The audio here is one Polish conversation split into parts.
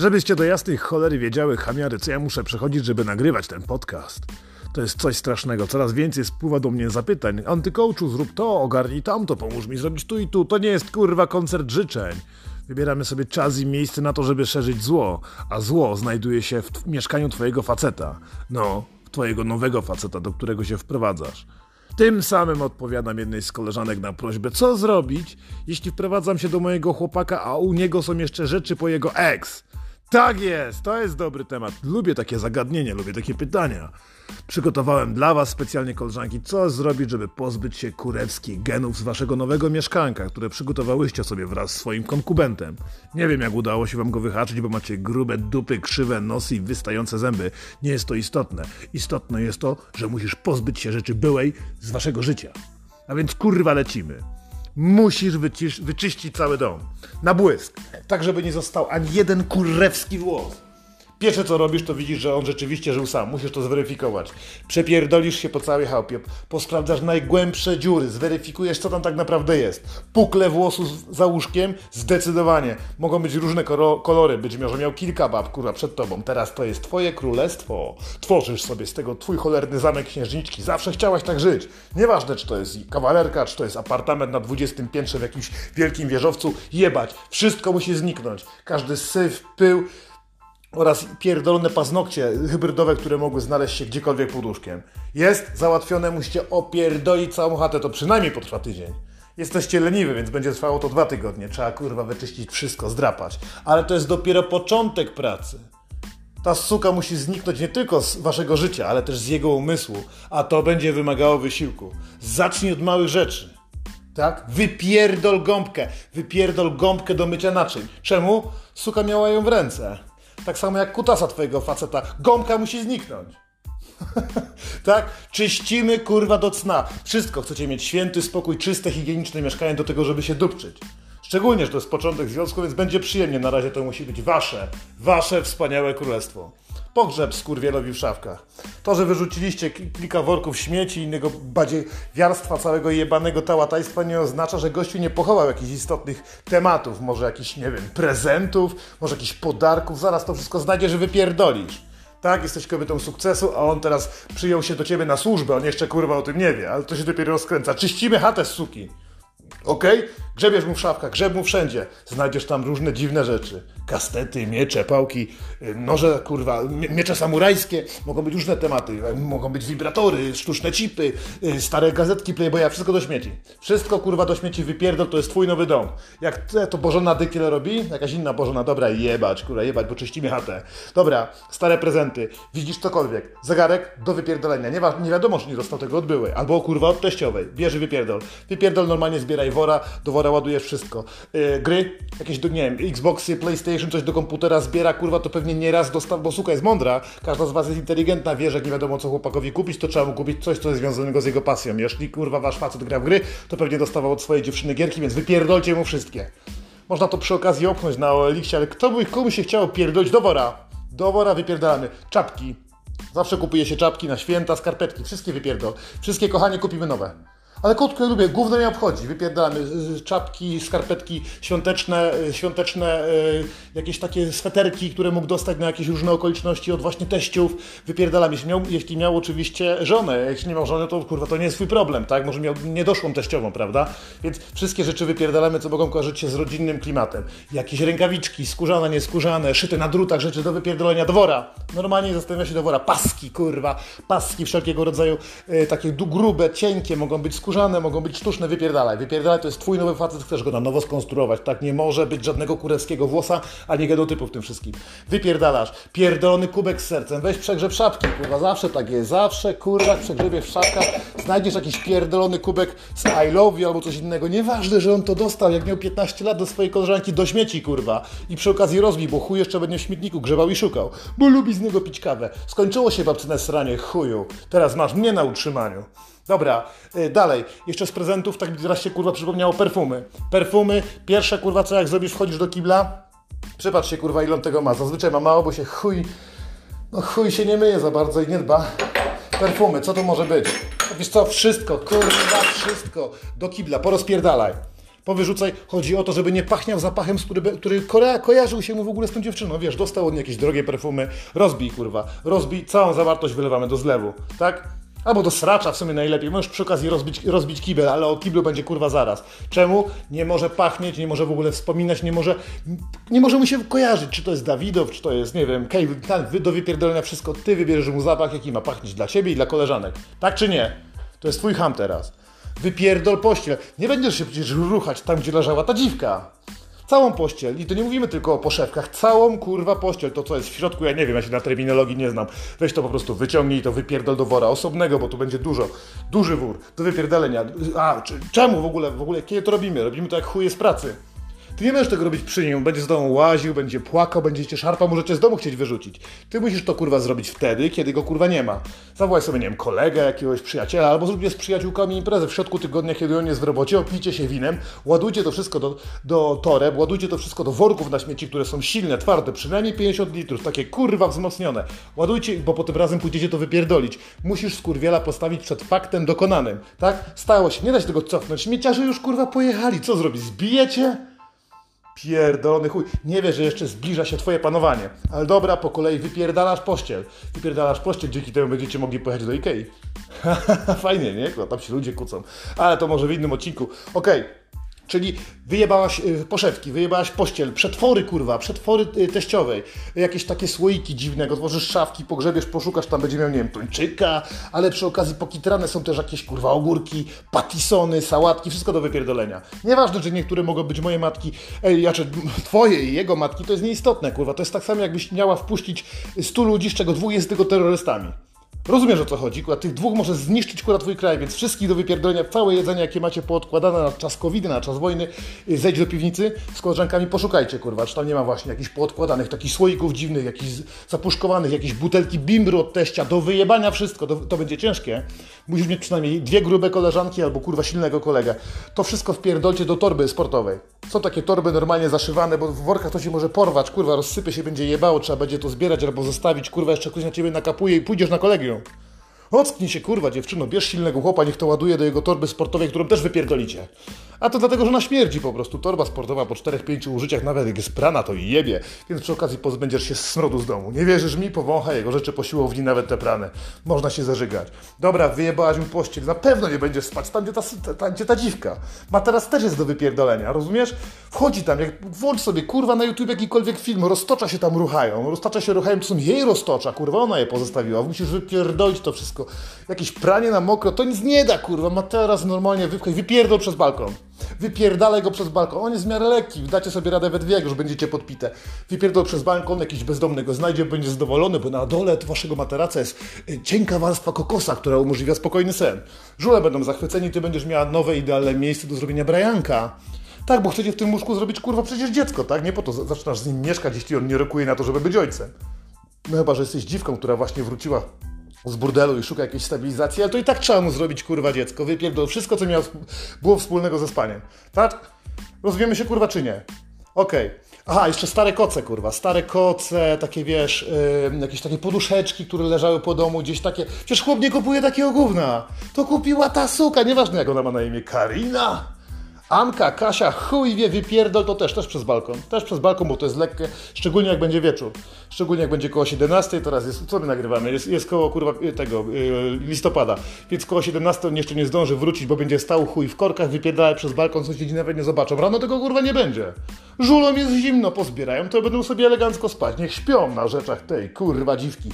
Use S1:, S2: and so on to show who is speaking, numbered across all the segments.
S1: Żebyście do jasnej cholery wiedziały, chamiary, co ja muszę przechodzić, żeby nagrywać ten podcast. To jest coś strasznego. Coraz więcej spływa do mnie zapytań. Antykołczu, zrób to, ogarnij tamto, pomóż mi zrobić tu i tu. To nie jest kurwa koncert życzeń. Wybieramy sobie czas i miejsce na to, żeby szerzyć zło, a zło znajduje się w mieszkaniu twojego faceta. No, twojego nowego faceta, do którego się wprowadzasz. Tym samym odpowiadam jednej z koleżanek na prośbę, co zrobić, jeśli wprowadzam się do mojego chłopaka, a u niego są jeszcze rzeczy po jego ex. Tak jest, to jest dobry temat. Lubię takie zagadnienia, lubię takie pytania. Przygotowałem dla Was specjalnie koleżanki, co zrobić, żeby pozbyć się kurewskich genów z Waszego nowego mieszkanka, które przygotowałyście sobie wraz z swoim konkubentem. Nie wiem, jak udało się Wam go wyhaczyć, bo macie grube dupy, krzywe nosy i wystające zęby. Nie jest to istotne. Istotne jest to, że musisz pozbyć się rzeczy byłej z Waszego życia. A więc kurwa lecimy. Musisz wyczyścić cały dom. Na błysk. Tak, żeby nie został ani jeden kurewski włos. Pierwsze co robisz, to widzisz, że on rzeczywiście żył sam. Musisz to zweryfikować. Przepierdolisz się po całej chałupie, posprawdzasz najgłębsze dziury, zweryfikujesz, co tam tak naprawdę jest. Pukle włosu za łóżkiem? Zdecydowanie. Mogą być różne kolory. Być może miał kilka bab, kurwa, przed tobą. Teraz to jest twoje królestwo. Tworzysz sobie z tego twój cholerny zamek księżniczki. Zawsze chciałaś tak żyć. Nieważne, czy to jest kawalerka, czy to jest apartament na 20 piętrze w jakimś wielkim wieżowcu. Jebać. Wszystko musi zniknąć. Każdy syf, pył, oraz pierdolone paznokcie hybrydowe, które mogły znaleźć się gdziekolwiek pod łóżkiem. Jest załatwione, musicie opierdolić całą chatę, to przynajmniej potrwa tydzień. Jesteście leniwi, więc będzie trwało to dwa tygodnie. Trzeba kurwa wyczyścić wszystko, zdrapać. Ale to jest dopiero początek pracy. Ta suka musi zniknąć nie tylko z waszego życia, ale też z jego umysłu, a to będzie wymagało wysiłku. Zacznij od małych rzeczy. Tak? Wypierdol gąbkę. Wypierdol gąbkę do mycia naczyń. Czemu? Suka miała ją w ręce. Tak samo jak kutasa twojego faceta. Gąbka musi zniknąć. tak? Czyścimy kurwa do cna. Wszystko chcecie mieć święty spokój, czyste, higieniczne mieszkanie do tego, żeby się dupczyć. Szczególnie, że to jest początek związku, więc będzie przyjemnie. Na razie to musi być wasze, wasze wspaniałe królestwo. Pogrzeb skurwielowi w szafkach. To, że wyrzuciliście kilka worków śmieci i innego wiarstwa całego jebanego tałatajstwa nie oznacza, że gościu nie pochował jakichś istotnych tematów, może jakichś, nie wiem, prezentów, może jakichś podarków. Zaraz to wszystko znajdzie, że wypierdolisz. Tak, jesteś kobietą sukcesu, a on teraz przyjął się do ciebie na służbę, on jeszcze kurwa o tym nie wie, ale to się dopiero rozkręca. Czyścimy chatę suki. Okay? Grzebiesz mu w szafkach, grzeb mu wszędzie. Znajdziesz tam różne dziwne rzeczy. Kastety, miecze, pałki, y, noże, kurwa, miecze samurajskie. Mogą być różne tematy. Mogą być wibratory, sztuczne chipy, y, stare gazetki Playboya, wszystko do śmieci. Wszystko, kurwa, do śmieci wypierdol, to jest twój nowy dom. Jak to Bożona Dykiel robi, jakaś inna Bożona, dobra, jebać, kurwa, jebać, bo czyścimy chatę. Dobra, stare prezenty, widzisz cokolwiek. Zegarek do wypierdolenia. Nie, nie wiadomo, czy nie dostał tego od byłej. Albo, kurwa, od teściowej. Bierze wypierdol. Wypierdol normalnie zbieraj wora, do wora ładujesz wszystko. Yy, gry, jakieś, nie wiem, Xboxy, PlayStation, coś do komputera zbiera, kurwa, to pewnie nieraz dostał, bo suka jest mądra, każda z was jest inteligentna, wie, że nie wiadomo co chłopakowi kupić, to trzeba mu kupić coś, co jest związanego z jego pasją. Jeśli, kurwa, wasz facet gra w gry, to pewnie dostawał od swojej dziewczyny gierki, więc wypierdolcie mu wszystkie. Można to przy okazji opchnąć na OLX, ale kto by, komu się chciało pierdolić do wora? Do wora wypierdalamy. Czapki. Zawsze kupuje się czapki na święta, skarpetki. Wszystkie wypierdol. Wszystkie, kochanie, kupimy nowe. Ale kotkę lubię, głównie mnie obchodzi. Wypierdalamy czapki, skarpetki świąteczne, y, świąteczne y, jakieś takie sweterki, które mógł dostać na jakieś różne okoliczności od właśnie teściów. Wypierdalamy, jeśli miał, jeśli miał oczywiście żonę. Jeśli nie miał żony, to kurwa, to nie jest swój problem, tak? Może miał niedoszłą teściową, prawda? Więc wszystkie rzeczy wypierdalamy, co mogą kojarzyć się z rodzinnym klimatem. Jakieś rękawiczki, skórzane, nieskórzane, szyte na drutach, rzeczy do wypierdolenia dwora. Normalnie zastawia się dwora. Paski, kurwa, paski wszelkiego rodzaju, y, takie grube, cienkie, mogą być skórzane skórzane, mogą być sztuczne, wypierdalaj. Wypierdalaj to jest twój nowy facet, chcesz go na nowo skonstruować. Tak nie może być żadnego kurewskiego włosa, ani genotypu w tym wszystkim. Wypierdalasz. Pierdolony kubek z sercem. Weź przegrzeb szapki, kurwa. Zawsze tak jest. Zawsze, kurwa, przegrzebiesz w szapkach, znajdziesz jakiś pierdolony kubek z I love you albo coś innego. Nieważne, że on to dostał, jak miał 15 lat do swojej koleżanki do śmieci, kurwa. I przy okazji rozbij, bo chuj jeszcze będzie w śmietniku grzebał i szukał. Bo lubi z niego pić kawę. Skończyło się babce na sranie, chuju. Teraz masz mnie na utrzymaniu. Dobra, y, dalej. Jeszcze z prezentów, tak mi teraz się kurwa przypomniało, perfumy. Perfumy, pierwsze kurwa co jak zrobisz, wchodzisz do kibla, przypatrz się kurwa ile on tego ma. Zazwyczaj ma mało, bo się chuj, no chuj się nie myje za bardzo i nie dba. Perfumy, co to może być? Wiesz co, wszystko, kurwa, wszystko do kibla, porozpierdalaj. Powyrzucaj, chodzi o to, żeby nie pachniał zapachem, który, który korea, kojarzył się mu w ogóle z tą dziewczyną. Wiesz, dostał od niej jakieś drogie perfumy, rozbij kurwa, rozbij, całą zawartość wylewamy do zlewu, tak? Albo do sracza w sumie najlepiej. Możesz przy okazji rozbić, rozbić kibel, ale o kiblu będzie kurwa zaraz. Czemu? Nie może pachnieć, nie może w ogóle wspominać, nie może, nie może mu się kojarzyć, czy to jest Dawidow, czy to jest, nie wiem, Kej, do wypierdolenia wszystko. Ty wybierzesz mu zapach, jaki ma pachnieć dla ciebie i dla koleżanek. Tak czy nie? To jest twój ham teraz. Wypierdol pościel. Nie będziesz się przecież ruchać tam, gdzie leżała ta dziwka. Całą pościel. I to nie mówimy tylko o poszewkach. Całą kurwa pościel. To co jest w środku, ja nie wiem, ja się na terminologii nie znam. Weź to po prostu wyciągnij to wypierdol do wora osobnego, bo tu będzie dużo. Duży wór do wypierdolenia. A, czemu w ogóle, w ogóle, kiedy to robimy? Robimy to jak chuje z pracy. Ty nie możesz tego robić przy nim, będzie z domu łaził, będzie płakał, będzie cię szarpał, może cię z domu chcieć wyrzucić. Ty musisz to kurwa zrobić wtedy, kiedy go kurwa nie ma. Zawołaj sobie, nie wiem, kolegę, jakiegoś przyjaciela, albo zróbcie z przyjaciółkami imprezę w środku tygodnia, kiedy on jest w robocie, opijcie się winem, ładujcie to wszystko do, do toreb, ładujcie to wszystko do worków na śmieci, które są silne, twarde, przynajmniej 50 litrów, takie kurwa wzmocnione. Ładujcie, bo potem razem pójdziecie to wypierdolić. Musisz skurwiela postawić przed faktem dokonanym, tak? Stało się, nie da się tego cofnąć. Śmieciarze już kurwa pojechali, co zrobić? Zbijecie? Pierdolony chuj. Nie wiesz, że jeszcze zbliża się twoje panowanie. Ale dobra, po kolei wypierdalasz pościel. Wypierdalasz pościel, dzięki temu będziecie mogli pojechać do Ikei. Fajnie, nie? Tam się ludzie kłócą. Ale to może w innym odcinku. Okej. Okay. Czyli wyjebałaś y, poszewki, wyjebałaś pościel, przetwory kurwa, przetwory y, teściowej, jakieś takie słoiki dziwne, otworzysz szafki, pogrzebiesz, poszukasz, tam będzie miał, nie wiem, tuńczyka, ale przy okazji pokitrane są też jakieś kurwa ogórki, patisony, sałatki, wszystko do wypierdolenia. Nieważne, że niektóre mogą być moje matki, ej, znaczy twoje i jego matki, to jest nieistotne kurwa, to jest tak samo jakbyś miała wpuścić 100 ludzi, z czego dwóch jest tylko terrorystami. Rozumiesz o co chodzi, akurat tych dwóch może zniszczyć akurat twój kraj, więc wszystkich do wypierdolenia, całe jedzenie jakie macie poodkładane na czas covid na czas wojny, y, zejdź do piwnicy z koleżankami, poszukajcie kurwa, czy tam nie ma właśnie jakichś poodkładanych, takich słoików dziwnych, jakichś zapuszkowanych, jakieś butelki bimbru od teścia, do wyjebania wszystko, to, to będzie ciężkie. Musisz mieć przynajmniej dwie grube koleżanki albo kurwa silnego kolegę. To wszystko wpierdolcie do torby sportowej. Są takie torby normalnie zaszywane, bo w workach to się może porwać, kurwa, rozsypie się, będzie jebało, trzeba będzie to zbierać albo zostawić, kurwa, jeszcze ktoś na ciebie nakapuje i pójdziesz na kolegium. Ocknij się, kurwa, dziewczyno, bierz silnego chłopa, niech to ładuje do jego torby sportowej, którą też wypierdolicie. A to dlatego, że na śmierdzi po prostu. Torba sportowa po 4-5 użyciach, nawet jak jest prana, to jebie. Więc przy okazji pozbędziesz się smrodu z domu. Nie wierzysz mi? Powącha jego rzeczy po siłowni, nawet te prane. Można się zażygać. Dobra, wyjebałaś mi pościg, na pewno nie będziesz spać tam, gdzie ta, tam, gdzie ta dziwka. Ma teraz też jest do wypierdolenia, rozumiesz? Wchodzi tam, jak włącz sobie, kurwa, na YouTube jakikolwiek film, roztocza się tam ruchają. Roztacza się ruchają, to jej roztocza, kurwa, ona je pozostawiła. Musisz wypierdolić to wszystko. Jakieś pranie na mokro, to nic nie da, kurwa. Ma teraz normalnie wypchaj, wypierdol przez balkon. Wypierdalaj go przez balkon. On jest w miarę lekki, dacie sobie radę we dwie, jak już będziecie podpite. Wypierdol przez balkon, jakiś bezdomny go znajdzie, będzie zadowolony, bo na dole waszego materaca jest y, cienka warstwa kokosa, która umożliwia spokojny sen. Żule będą zachwyceni, ty będziesz miała nowe, idealne miejsce do zrobienia brajanka. Tak, bo chcecie w tym łóżku zrobić kurwa przecież dziecko, tak? Nie po to zaczynasz z nim mieszkać, jeśli on nie rokuje na to, żeby być ojcem. No chyba, że jesteś dziwką, która właśnie wróciła z burdelu i szuka jakiejś stabilizacji, ale to i tak trzeba mu zrobić, kurwa, dziecko. Wypierdol wszystko, co miało, było wspólnego ze spaniem. Tak? Rozumiemy się, kurwa, czy nie? Okej. Okay. Aha, jeszcze stare koce, kurwa. Stare koce, takie wiesz, yy, jakieś takie poduszeczki, które leżały po domu, gdzieś takie. Przecież chłop nie kupuje takiego gówna. To kupiła ta suka, nieważne jak ona ma na imię. Karina? Anka, Kasia, chuj wie, wypierdol to też, też przez balkon. Też przez balkon, bo to jest lekkie, szczególnie jak będzie wieczór. Szczególnie jak będzie koło 17, teraz jest, co my nagrywamy? Jest, jest koło kurwa y, tego, yy, listopada. Więc koło 17 on jeszcze nie zdąży wrócić, bo będzie stał chuj w korkach, wypierdala przez balkon, sąsiedzi nawet nie zobaczą. Rano tego kurwa nie będzie. Żulom jest zimno, pozbierają, to będą sobie elegancko spać. Niech śpią na rzeczach tej kurwa dziwki.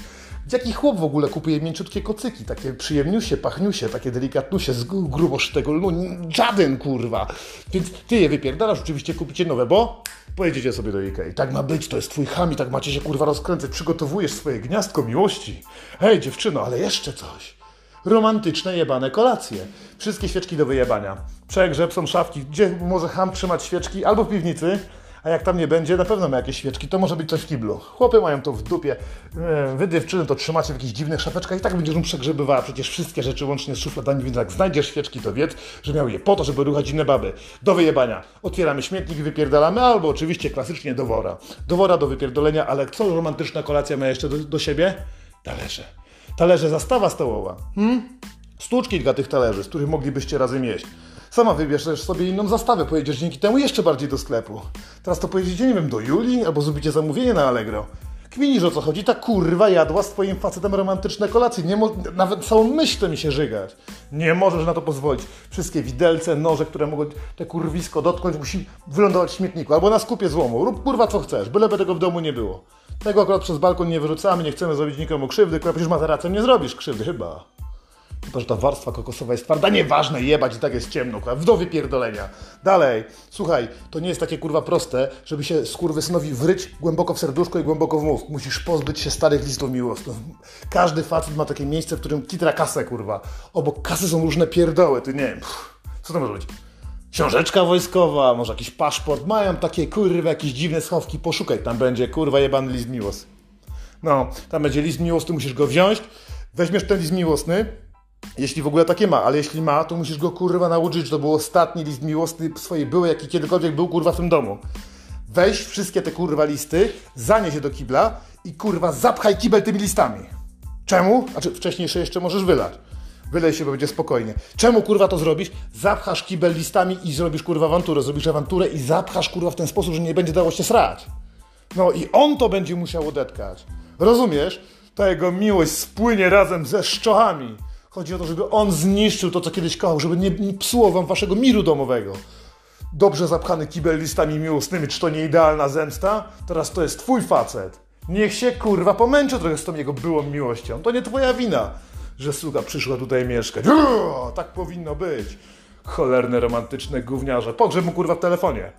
S1: Jaki chłop w ogóle kupuje mięciutkie kocyki, takie przyjemniusie, pachniusie, takie delikatnusie z grubo tego, no żaden kurwa. Więc ty je wypierdalasz, oczywiście kupicie nowe, bo pojedziecie sobie do Ikei. Tak ma być, to jest twój chami, tak macie się kurwa rozkręcać, przygotowujesz swoje gniazdko miłości. Hej dziewczyno, ale jeszcze coś. Romantyczne jebane kolacje. Wszystkie świeczki do wyjebania. Przegrzeb, są szafki, gdzie może ham trzymać świeczki, albo w piwnicy, a jak tam nie będzie, na pewno ma jakieś świeczki, to może być coś w kiblu. Chłopy mają to w dupie, e, wy dziewczyny to trzymacie w jakichś dziwnych szafeczkach i tak będziesz mu przegrzebywała przecież wszystkie rzeczy łącznie z szufladami, więc jak znajdziesz świeczki, to wiedz, że miał je po to, żeby ruchać inne baby. Do wyjebania. Otwieramy śmietnik wypierdalamy, albo oczywiście klasycznie do wora. Do wora, do wypierdolenia, ale co romantyczna kolacja ma jeszcze do, do siebie? Talerze. Talerze, zastawa stołowa. Hmm? Sztuczki dla tych talerzy, z których moglibyście razem jeść Sama wybierzesz sobie inną zastawę, pojedziesz dzięki temu jeszcze bardziej do sklepu. Teraz to pojedziecie, nie wiem, do Julii albo zrobicie zamówienie na Allegro. Kminisz o co chodzi, ta kurwa jadła z twoim facetem romantyczne kolacje. Nie mo- nawet całą myśl to mi się żygać. Nie możesz na to pozwolić. Wszystkie widelce, noże, które mogą te kurwisko dotknąć, musi wylądować w śmietniku albo na skupie złomu. Rób kurwa co chcesz, byleby tego w domu nie było. Tego akurat przez balkon nie wyrzucamy, nie chcemy zrobić nikomu krzywdy, kurwa, przecież materacem nie zrobisz krzywdy chyba. Chyba, że ta warstwa kokosowa jest twarda, nieważne, jebać i tak jest ciemno, kurwa, do wypierdolenia. Dalej, słuchaj, to nie jest takie kurwa proste, żeby się skurwysynowi wryć głęboko w serduszko i głęboko w mózg. Musisz pozbyć się starych listów miłosnych. Każdy facet ma takie miejsce, w którym kitra kasę, kurwa. Obok kasy są różne pierdoły, ty nie wiem, co to może być? Książeczka wojskowa, może jakiś paszport, mają takie kurwa, jakieś dziwne schowki, poszukaj, tam będzie kurwa jebany list miłosny. No, tam będzie list miłosny, musisz go wziąć, weźmiesz ten list miłosny, jeśli w ogóle takie ma, ale jeśli ma, to musisz go kurwa nauczyć, że to był ostatni list miłosny swojej byłej, jaki kiedykolwiek był kurwa w tym domu. Weź wszystkie te kurwa listy, zanieś je do kibla i kurwa zapchaj kibel tymi listami. Czemu? Znaczy wcześniej jeszcze możesz wylać. Wylej się, bo będzie spokojnie. Czemu kurwa to zrobisz? Zapchasz kibel listami i zrobisz kurwa awanturę. Zrobisz awanturę i zapchasz kurwa w ten sposób, że nie będzie dało się srać. No i on to będzie musiał odetkać. Rozumiesz? Ta jego miłość spłynie razem ze szczochami. Chodzi o to, żeby on zniszczył to, co kiedyś kochał, żeby nie, psuło wam waszego miru domowego. Dobrze zapchany kibel listami miłosnymi, czy to nie idealna zemsta? Teraz to jest twój facet. Niech się kurwa pomęczy trochę z tą jego byłą miłością. To nie twoja wina, że sługa przyszła tutaj mieszkać. Uuu, tak powinno być. Cholerne, romantyczne gówniarze. Pogrzeb mu kurwa w telefonie.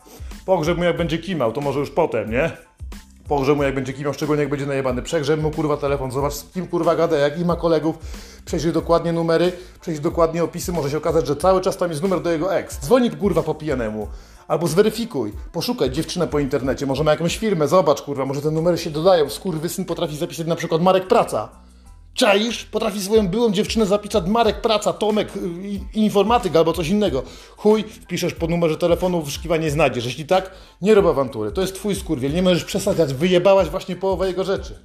S1: Pogrzeb mu jak będzie kimał, to może już potem, nie? Pogrzeb mu jak będzie kimał, szczególnie jak będzie najebany. Przegrzeb mu kurwa telefon, zobacz z kim kurwa gada, jak i ma kolegów. Przejrzyj dokładnie numery, przejrzyj dokładnie opisy, może się okazać, że cały czas tam jest numer do jego ex. Dzwoni kurwa po pijanemu. Albo zweryfikuj, poszukaj dziewczynę po internecie, może ma jakąś firmę, zobacz kurwa, może te numery się dodają. Skurwysyn potrafi zapisać na przykład Marek Praca. Czaisz? Potrafi swoją byłą dziewczynę zapisać Marek Praca, Tomek, y, informatyk albo coś innego. Chuj, wpiszesz po numerze telefonu, wyszukiwanie znajdziesz. Jeśli tak, nie rób awantury. To jest twój skurwiel, nie możesz przesadzać. Wyjebałaś właśnie połowę jego rzeczy.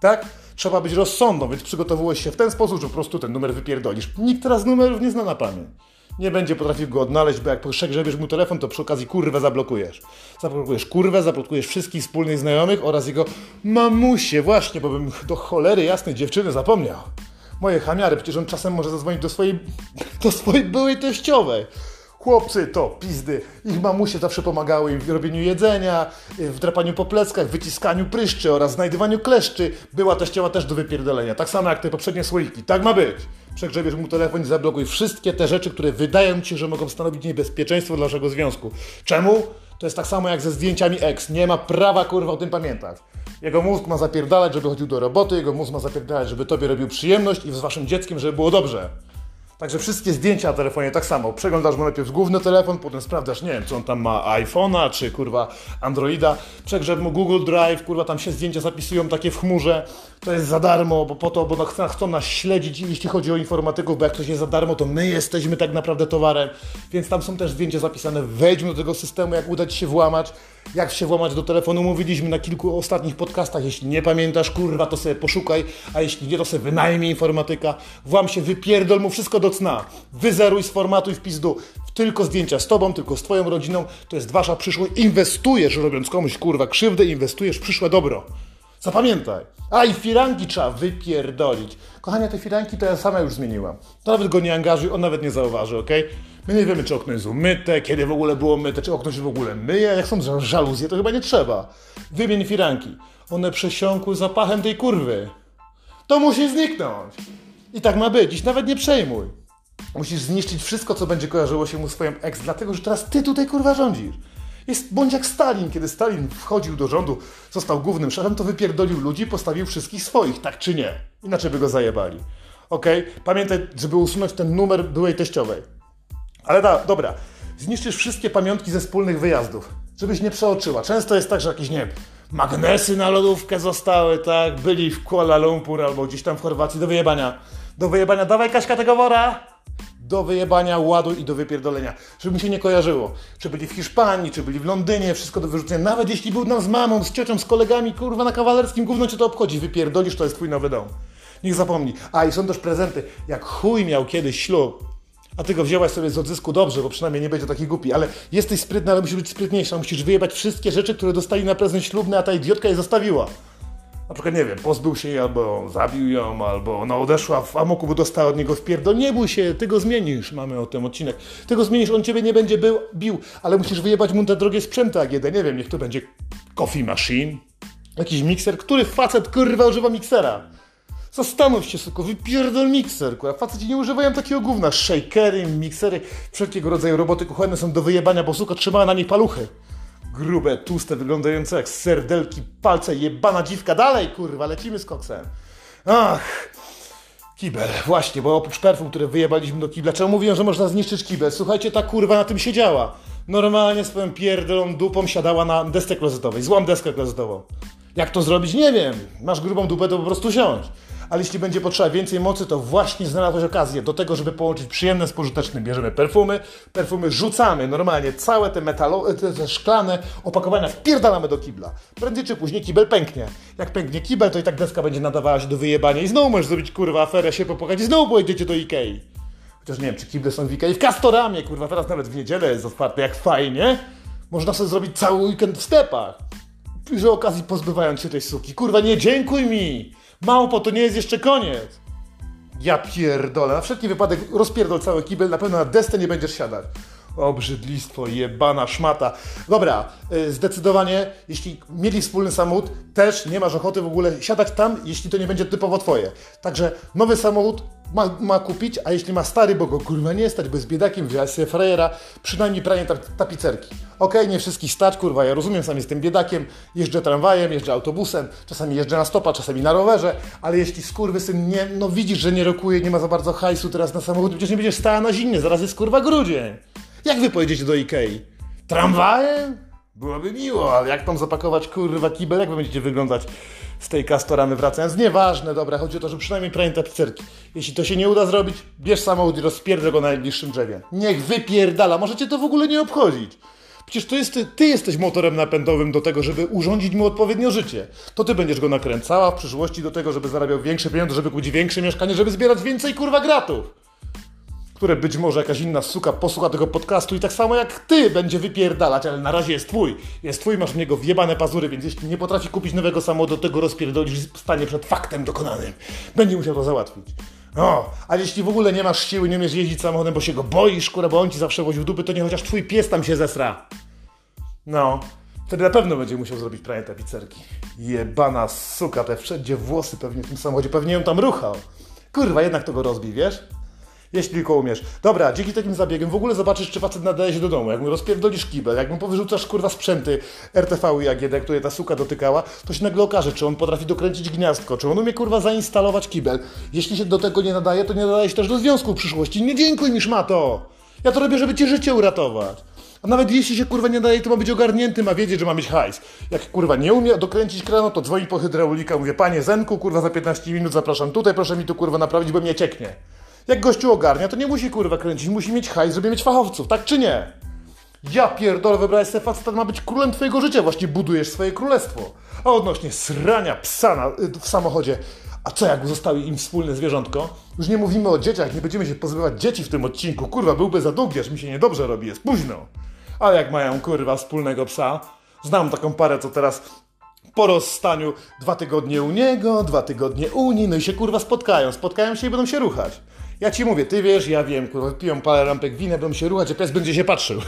S1: Tak? Trzeba być rozsądną, więc przygotowujesz się w ten sposób, że po prostu ten numer wypierdolisz. Nikt teraz numerów nie zna na pamięć. Nie będzie potrafił go odnaleźć, bo jak przegrzebiesz mu telefon, to przy okazji kurwę zablokujesz. Zablokujesz kurwę, zablokujesz wszystkich wspólnych znajomych oraz jego mamusie, właśnie, bo bym do cholery jasnej dziewczyny zapomniał. Moje chamiary, przecież on czasem może zadzwonić do swojej, do swojej byłej teściowej. Chłopcy to pizdy. Ich mamusie zawsze pomagały im w robieniu jedzenia, w drapaniu po pleckach, wyciskaniu pryszczy oraz znajdywaniu kleszczy. Była teściowa też do wypierdolenia. Tak samo jak te poprzednie słoiki. Tak ma być. Przegrzebiesz mu telefon i zablokuj wszystkie te rzeczy, które wydają ci się, że mogą stanowić niebezpieczeństwo dla naszego związku. Czemu? To jest tak samo jak ze zdjęciami ex. Nie ma prawa kurwa o tym pamiętać. Jego mózg ma zapierdalać, żeby chodził do roboty, jego mózg ma zapierdalać, żeby tobie robił przyjemność i z waszym dzieckiem, żeby było dobrze. Także wszystkie zdjęcia na telefonie tak samo. Przeglądasz mu najpierw główny telefon, potem sprawdzasz, nie wiem, czy on tam ma iPhone'a, czy kurwa Androida. Przegrzeb mu Google Drive, kurwa tam się zdjęcia zapisują takie w chmurze. To jest za darmo, bo po to, bo chcą, chcą nas śledzić, jeśli chodzi o informatyków, bo jak coś jest za darmo, to my jesteśmy tak naprawdę towarem. Więc tam są też zdjęcia zapisane. Wejdźmy do tego systemu, jak uda ci się włamać. Jak się włamać do telefonu, mówiliśmy na kilku ostatnich podcastach. Jeśli nie pamiętasz, kurwa, to sobie poszukaj, a jeśli nie, to sobie wynajmij informatyka. Włam się, wypierdol mu wszystko do cna. Wyzeruj, sformatuj w pizdu. Tylko zdjęcia z tobą, tylko z twoją rodziną. To jest wasza przyszłość. Inwestujesz, robiąc komuś, kurwa, krzywdę, inwestujesz w przyszłe dobro. Zapamiętaj. A i firanki trzeba wypierdolić. Kochanie, te firanki to ja sama już zmieniłam. To nawet go nie angażuj, on nawet nie zauważy, ok? My nie wiemy, czy okno jest umyte, kiedy w ogóle było myte, czy okno się w ogóle myje. Jak są ża- żaluzje, to chyba nie trzeba. Wymień firanki. One przesiąkły zapachem tej kurwy. To musi zniknąć. I tak ma być. Dziś nawet nie przejmuj. Musisz zniszczyć wszystko, co będzie kojarzyło się mu swoim ex, dlatego że teraz ty tutaj kurwa rządzisz. Jest bądź jak Stalin, kiedy Stalin wchodził do rządu, został głównym szefem, to wypierdolił ludzi, postawił wszystkich swoich, tak czy nie? Inaczej by go zajebali. Okej? Pamiętaj, żeby usunąć ten numer byłej teściowej. Ale da, dobra, zniszczysz wszystkie pamiątki ze wspólnych wyjazdów, żebyś nie przeoczyła. Często jest tak, że jakieś, nie magnesy na lodówkę zostały, tak? Byli w Kuala Lumpur albo gdzieś tam w Chorwacji do wyjebania. Do wyjebania, dawaj Kaśka tego wora! Do wyjebania, ładu i do wypierdolenia. Żeby mi się nie kojarzyło. Czy byli w Hiszpanii, czy byli w Londynie, wszystko do wyrzucenia. Nawet jeśli był tam z mamą, z ciocią, z kolegami, kurwa na kawalerskim, gówno cię to obchodzi. Wypierdolisz, to jest twój nowy dom. Niech zapomni. A i są też prezenty. Jak chuj miał kiedyś ślub, A ty go wzięłaś sobie z odzysku dobrze, bo przynajmniej nie będzie taki głupi, ale jesteś sprytna, ale musisz być sprytniejsza, musisz wyjebać wszystkie rzeczy, które dostali na prezent ślubny, a ta idiotka je zostawiła. Na przykład, nie wiem, pozbył się jej, albo zabił ją, albo ona odeszła w amoku, bo dostała od niego wpierdol. Nie bój się, ty go zmienisz, mamy o tym odcinek. Ty go zmienisz, on ciebie nie będzie był, bił, ale musisz wyjebać mu te drogie sprzęty AGD. Nie wiem, niech to będzie coffee machine, jakiś mikser. Który facet, kurwa, używa miksera? Zastanów się, suko, wypierdol mikser, kurwa. Faceci nie używają takiego gówna. Shakery, miksery, wszelkiego rodzaju roboty kuchenne są do wyjebania, bo suko trzymała na nich paluchy. Grube, tłuste, wyglądające jak serdelki, palce, jebana dziwka. Dalej, kurwa, lecimy z koksem. Ach, kibel, właśnie, bo oprócz perfum, które wyjebaliśmy do kibla, czemu mówiłem, że można zniszczyć kibel? Słuchajcie, ta kurwa na tym siedziała. Normalnie swoją pierdolą dupą siadała na desce klozetowej. Złam deskę klozetową. Jak to zrobić? Nie wiem. Masz grubą dupę, to po prostu siądź ale jeśli będzie potrzeba więcej mocy, to właśnie znalazłeś okazję do tego, żeby połączyć przyjemne z pożytecznym. Bierzemy perfumy, perfumy rzucamy normalnie, całe te metalowe, te, te szklane opakowania wpierdalamy do kibla. Prędzej czy później kibel pęknie. Jak pęknie kibel, to i tak deska będzie nadawała się do wyjebania i znowu możesz zrobić kurwa aferę, się popłakać i znowu pojedziecie do Ikei. Chociaż nie wiem, czy kible są w Ikei. W Castoramie, kurwa, teraz nawet w niedzielę jest otwarte, jak fajnie. Można sobie zrobić cały weekend w stepach. Przy okazji pozbywając się tej suki. Kurwa, nie dziękuj mi! Małpo, to nie jest jeszcze koniec. Ja pierdolę. Na wszelki wypadek rozpierdol cały kibel, na pewno na desce nie będziesz siadać. Obrzydlistwo, jebana szmata. Dobra, y, zdecydowanie, jeśli mieli wspólny samochód, też nie masz ochoty w ogóle siadać tam, jeśli to nie będzie typowo twoje. Także nowy samochód ma, ma kupić, a jeśli ma stary, bo go kurwa nie stać, bo jest biedakiem, wziąłeś sobie frajera, przynajmniej pranie tapicerki. Okej, okay, nie wszystkich stać, kurwa, ja rozumiem, sam jestem biedakiem, jeżdżę tramwajem, jeżdżę autobusem, czasami jeżdżę na stopa, czasami na rowerze, ale jeśli skurwysyn nie, no widzisz, że nie rokuje, nie ma za bardzo hajsu teraz na samochód, przecież nie będziesz stała na zimnie, zaraz jest kurwa grudzień. Jak wy pojedziecie do Ikei? Tramwajem? Byłoby miło, ale jak tam zapakować kurwa kibel, jak wy będziecie wyglądać z tej kastoramy wracając? Nieważne, dobra, chodzi o to, że przynajmniej prawie tapicerki. Jeśli to się nie uda zrobić, bierz samochód i rozpierdol go na najbliższym drzewie. Niech wypierdala, możecie to w ogóle nie obchodzić. Przecież to jest, ty, ty jesteś motorem napędowym do tego, żeby urządzić mu odpowiednio życie. To ty będziesz go nakręcała w przyszłości do tego, żeby zarabiał większe pieniądze, żeby kupić większe mieszkanie, żeby zbierać więcej kurwa gratów które być może jakaś inna suka posłucha tego podcastu i tak samo jak ty będzie wypierdalać, ale na razie jest twój. Jest twój, masz w niego wjebane pazury, więc jeśli nie potrafi kupić nowego samochodu, tego rozpierdolisz stanie przed faktem dokonanym. Będzie musiał to załatwić. No, ale jeśli w ogóle nie masz siły, nie umiesz jeździć samochodem, bo się go boisz, kurwa, bo on ci zawsze woził dupy, to nie chociaż twój pies tam się zesra. No, wtedy na pewno będzie musiał zrobić pranie tapicerki. Jebana suka, te wszędzie włosy pewnie w tym samochodzie, pewnie ją tam ruchał. Kurwa, jednak to go rozbij, wiesz? Jeśli tylko umiesz. Dobra, dzięki takim zabiegiem w ogóle zobaczysz, czy facet nadaje się do domu. Jak mu rozpierdolisz kibel, jak mu powyrzucasz kurwa sprzęty RTV i AGD, które ta suka dotykała, to się nagle okaże, czy on potrafi dokręcić gniazdko, czy on umie kurwa zainstalować kibel. Jeśli się do tego nie nadaje, to nie nadaje się też do związku w przyszłości. Nie dziękuj mi szmato! Ja to robię, żeby ci życie uratować. A nawet jeśli się kurwa nie daje, to ma być ogarnięty, ma wiedzieć, że ma mieć hajs. Jak kurwa nie umie dokręcić kranu, to dzwoni po hydraulika, mówię, panie Zenku, kurwa za 15 minut zapraszam tutaj, proszę mi tu kurwa naprawić, bo mnie cieknie. Jak gościu ogarnia, to nie musi kurwa kręcić, musi mieć hajs, żeby mieć fachowców, tak czy nie? Ja pierdolę, wybrałeś sobie faceta, ma być królem twojego życia, właśnie budujesz swoje królestwo. A odnośnie srania psa na, y, w samochodzie, a co jak zostały im wspólne zwierzątko? Już nie mówimy o dzieciach, nie będziemy się pozbywać dzieci w tym odcinku. Kurwa, byłby za długi, aż mi się niedobrze robi, jest późno. Ale jak mają kurwa wspólnego psa, znam taką parę, co teraz po rozstaniu dwa tygodnie u niego, dwa tygodnie u niej, no i się kurwa spotkają. Spotkają się i będą się ruchać. Ja ci mówię, ty wiesz, ja wiem, kurwa, piją parę rampek wina, będą się ruchać, a pies będzie się patrzył.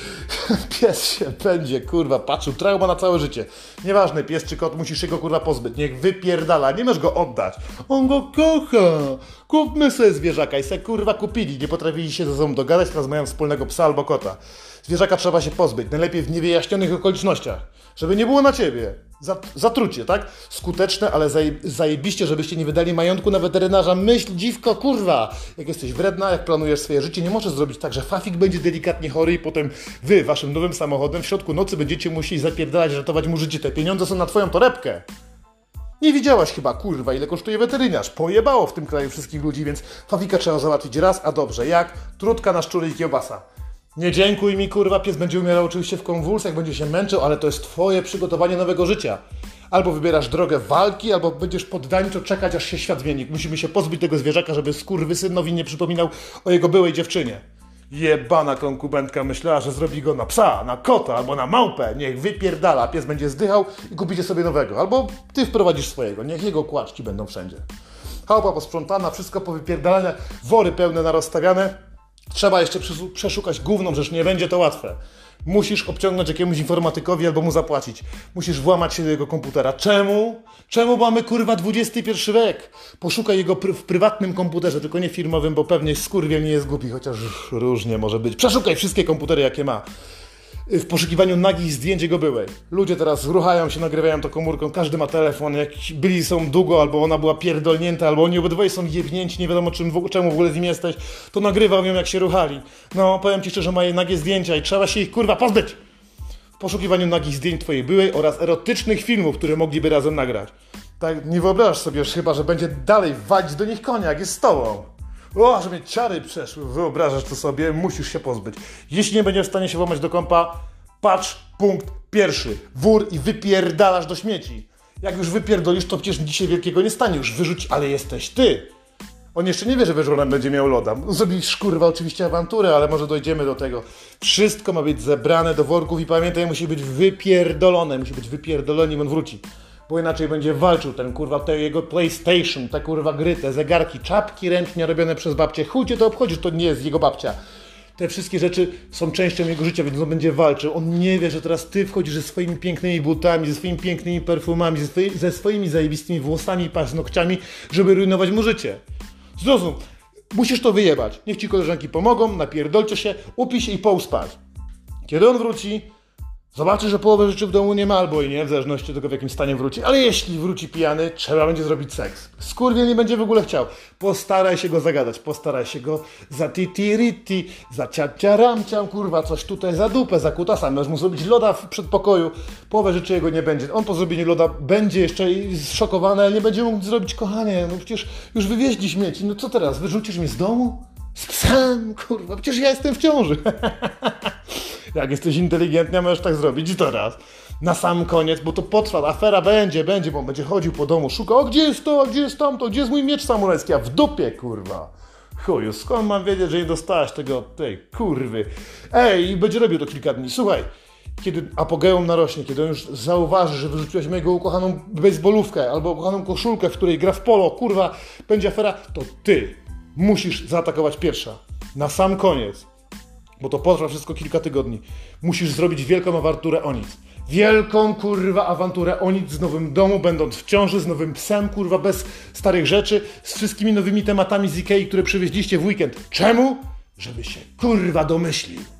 S1: pies się będzie, kurwa, patrzył, trauma na całe życie. Nieważne, pies czy kot, musisz się go, kurwa, pozbyć. Niech wypierdala, nie możesz go oddać. On go kocha. Kupmy sobie zwierzaka i se, kurwa, kupili. Nie potrafili się ze sobą dogadać, teraz mają wspólnego psa albo kota. Zwierzaka trzeba się pozbyć, najlepiej w niewyjaśnionych okolicznościach. Żeby nie było na ciebie. Zatrucie, tak? Skuteczne, ale zajebiście, żebyście nie wydali majątku na weterynarza. Myśl, dziwko, kurwa! Jak jesteś wredna, jak planujesz swoje życie, nie możesz zrobić tak, że Fafik będzie delikatnie chory i potem wy, waszym nowym samochodem, w środku nocy będziecie musieli zapierdalać, ratować mu życie. Te pieniądze są na twoją torebkę. Nie widziałaś chyba, kurwa, ile kosztuje weterynarz. Pojebało w tym kraju wszystkich ludzi, więc Fafika trzeba załatwić raz, a dobrze. Jak? Trutka na szczury i kiełbasa. Nie dziękuj mi, kurwa, pies będzie umierał oczywiście w konwulsjach, będzie się męczył, ale to jest twoje przygotowanie nowego życia. Albo wybierasz drogę walki, albo będziesz poddańczo czekać, aż się świat zmieni. Musimy się pozbyć tego zwierzaka, żeby skurwysynowi nie przypominał o jego byłej dziewczynie. Jebana konkubentka myślała, że zrobi go na psa, na kota albo na małpę. Niech wypierdala, pies będzie zdychał i kupicie sobie nowego. Albo ty wprowadzisz swojego, niech jego kłaczki będą wszędzie. Chałupa posprzątana, wszystko powypierdalane, wory pełne narozstawiane. Trzeba jeszcze przeszukać główną rzecz, nie będzie to łatwe. Musisz obciągnąć jakiemuś informatykowi albo mu zapłacić. Musisz włamać się do jego komputera. Czemu? Czemu mamy kurwa XXI wiek? Poszukaj jego pr w prywatnym komputerze, tylko nie firmowym, bo pewnie skurwiel nie jest głupi, chociaż różnie może być. Przeszukaj wszystkie komputery, jakie ma w poszukiwaniu nagich zdjęć jego byłej. Ludzie teraz ruchają się, nagrywają to komórką, każdy ma telefon, jak byli są długo, albo ona była pierdolnięta, albo oni obydwoje są jebnięci, nie wiadomo czym, czemu w ogóle z nim jesteś, to nagrywał ją jak się ruchali. No, powiem Ci szczerze, ma nagie zdjęcia i trzeba się ich kurwa pozbyć! W poszukiwaniu nagich zdjęć Twojej byłej oraz erotycznych filmów, które mogliby razem nagrać. Tak, nie wyobrażasz sobie już chyba, że będzie dalej walić do nich konia, jak jest z Tobą. O, że ciary przeszły, wyobrażasz to sobie, musisz się pozbyć. Jeśli nie będziesz w stanie się włamać do kompa, patrz punkt pierwszy. Wór i wypierdalasz do śmieci. Jak już wypierdolisz, to przecież dzisiaj wielkiego nie stanie. Już wyrzuć, ale jesteś ty. On jeszcze nie wie, że wieczorem będzie miał loda. Zrobisz kurwa oczywiście awanturę, ale może dojdziemy do tego. Wszystko ma być zebrane do worków i pamiętaj, musi być wypierdolone. Musi być wypierdolone, nim on wróci bo inaczej będzie walczył ten kurwa, te jego PlayStation, te kurwa gry, te zegarki, czapki ręcznie robione przez babcię. Chuj cię to obchodzi, to nie jest jego babcia. Te wszystkie rzeczy są częścią jego życia, więc on będzie walczył. On nie wie, że teraz ty wchodzisz ze swoimi pięknymi butami, ze swoimi pięknymi perfumami, ze, swoi, ze swoimi zajebistymi włosami i paznokciami, żeby rujnować mu życie. Zrozum, musisz to wyjebać. Niech ci koleżanki pomogą, napierdolcie się, upij się i pouspać. Kiedy on wróci, Zobaczy, że połowę rzeczy w domu nie ma albo i nie, w zależności od tego, w jakim stanie wróci. Ale jeśli wróci pijany, trzeba będzie zrobić seks. Skurwiel nie będzie w ogóle chciał. Postaraj się go zagadać, postaraj się go za titi-riti, za ciaciaramciam, kurwa, coś tutaj za dupę, za kutasa. Możesz mu zrobić loda w przedpokoju. Połowę rzeczy jego nie będzie. On po zrobieniu loda będzie jeszcze zszokowany, ale nie będzie mógł zrobić, kochanie, no przecież już wywieźli śmieci. No co teraz, wyrzucisz mnie z domu? Z psem, kurwa, przecież ja jestem w ciąży. Jak jesteś inteligentny, możesz tak zrobić teraz. Na sam koniec, bo to potrwa, afera będzie, będzie, bo on będzie chodził po domu, szukał, o gdzie jest to, gdzie jest tamto, gdzie jest mój miecz samurajski, a w dupie, kurwa. Chuju, skąd mam wiedzieć, że nie dostałeś tego, tej kurwy. Ej, i będzie robił to kilka dni. Słuchaj, kiedy apogeum narośnie, kiedy on już zauważy, że wyrzuciłeś mojego ukochaną baseballówkę albo ukochaną koszulkę, w której gra w polo, kurwa, będzie afera, to ty musisz zaatakować pierwsza. Na sam koniec bo to potrwa wszystko kilka tygodni. Musisz zrobić wielką awanturę o nic. Wielką kurwa awanturę o nic z nowym domu, będąc w ciąży, z nowym psem, kurwa, bez starych rzeczy, z wszystkimi nowymi tematami z Ikei, które przywieźliście w weekend. Czemu? Żeby się kurwa domyślił.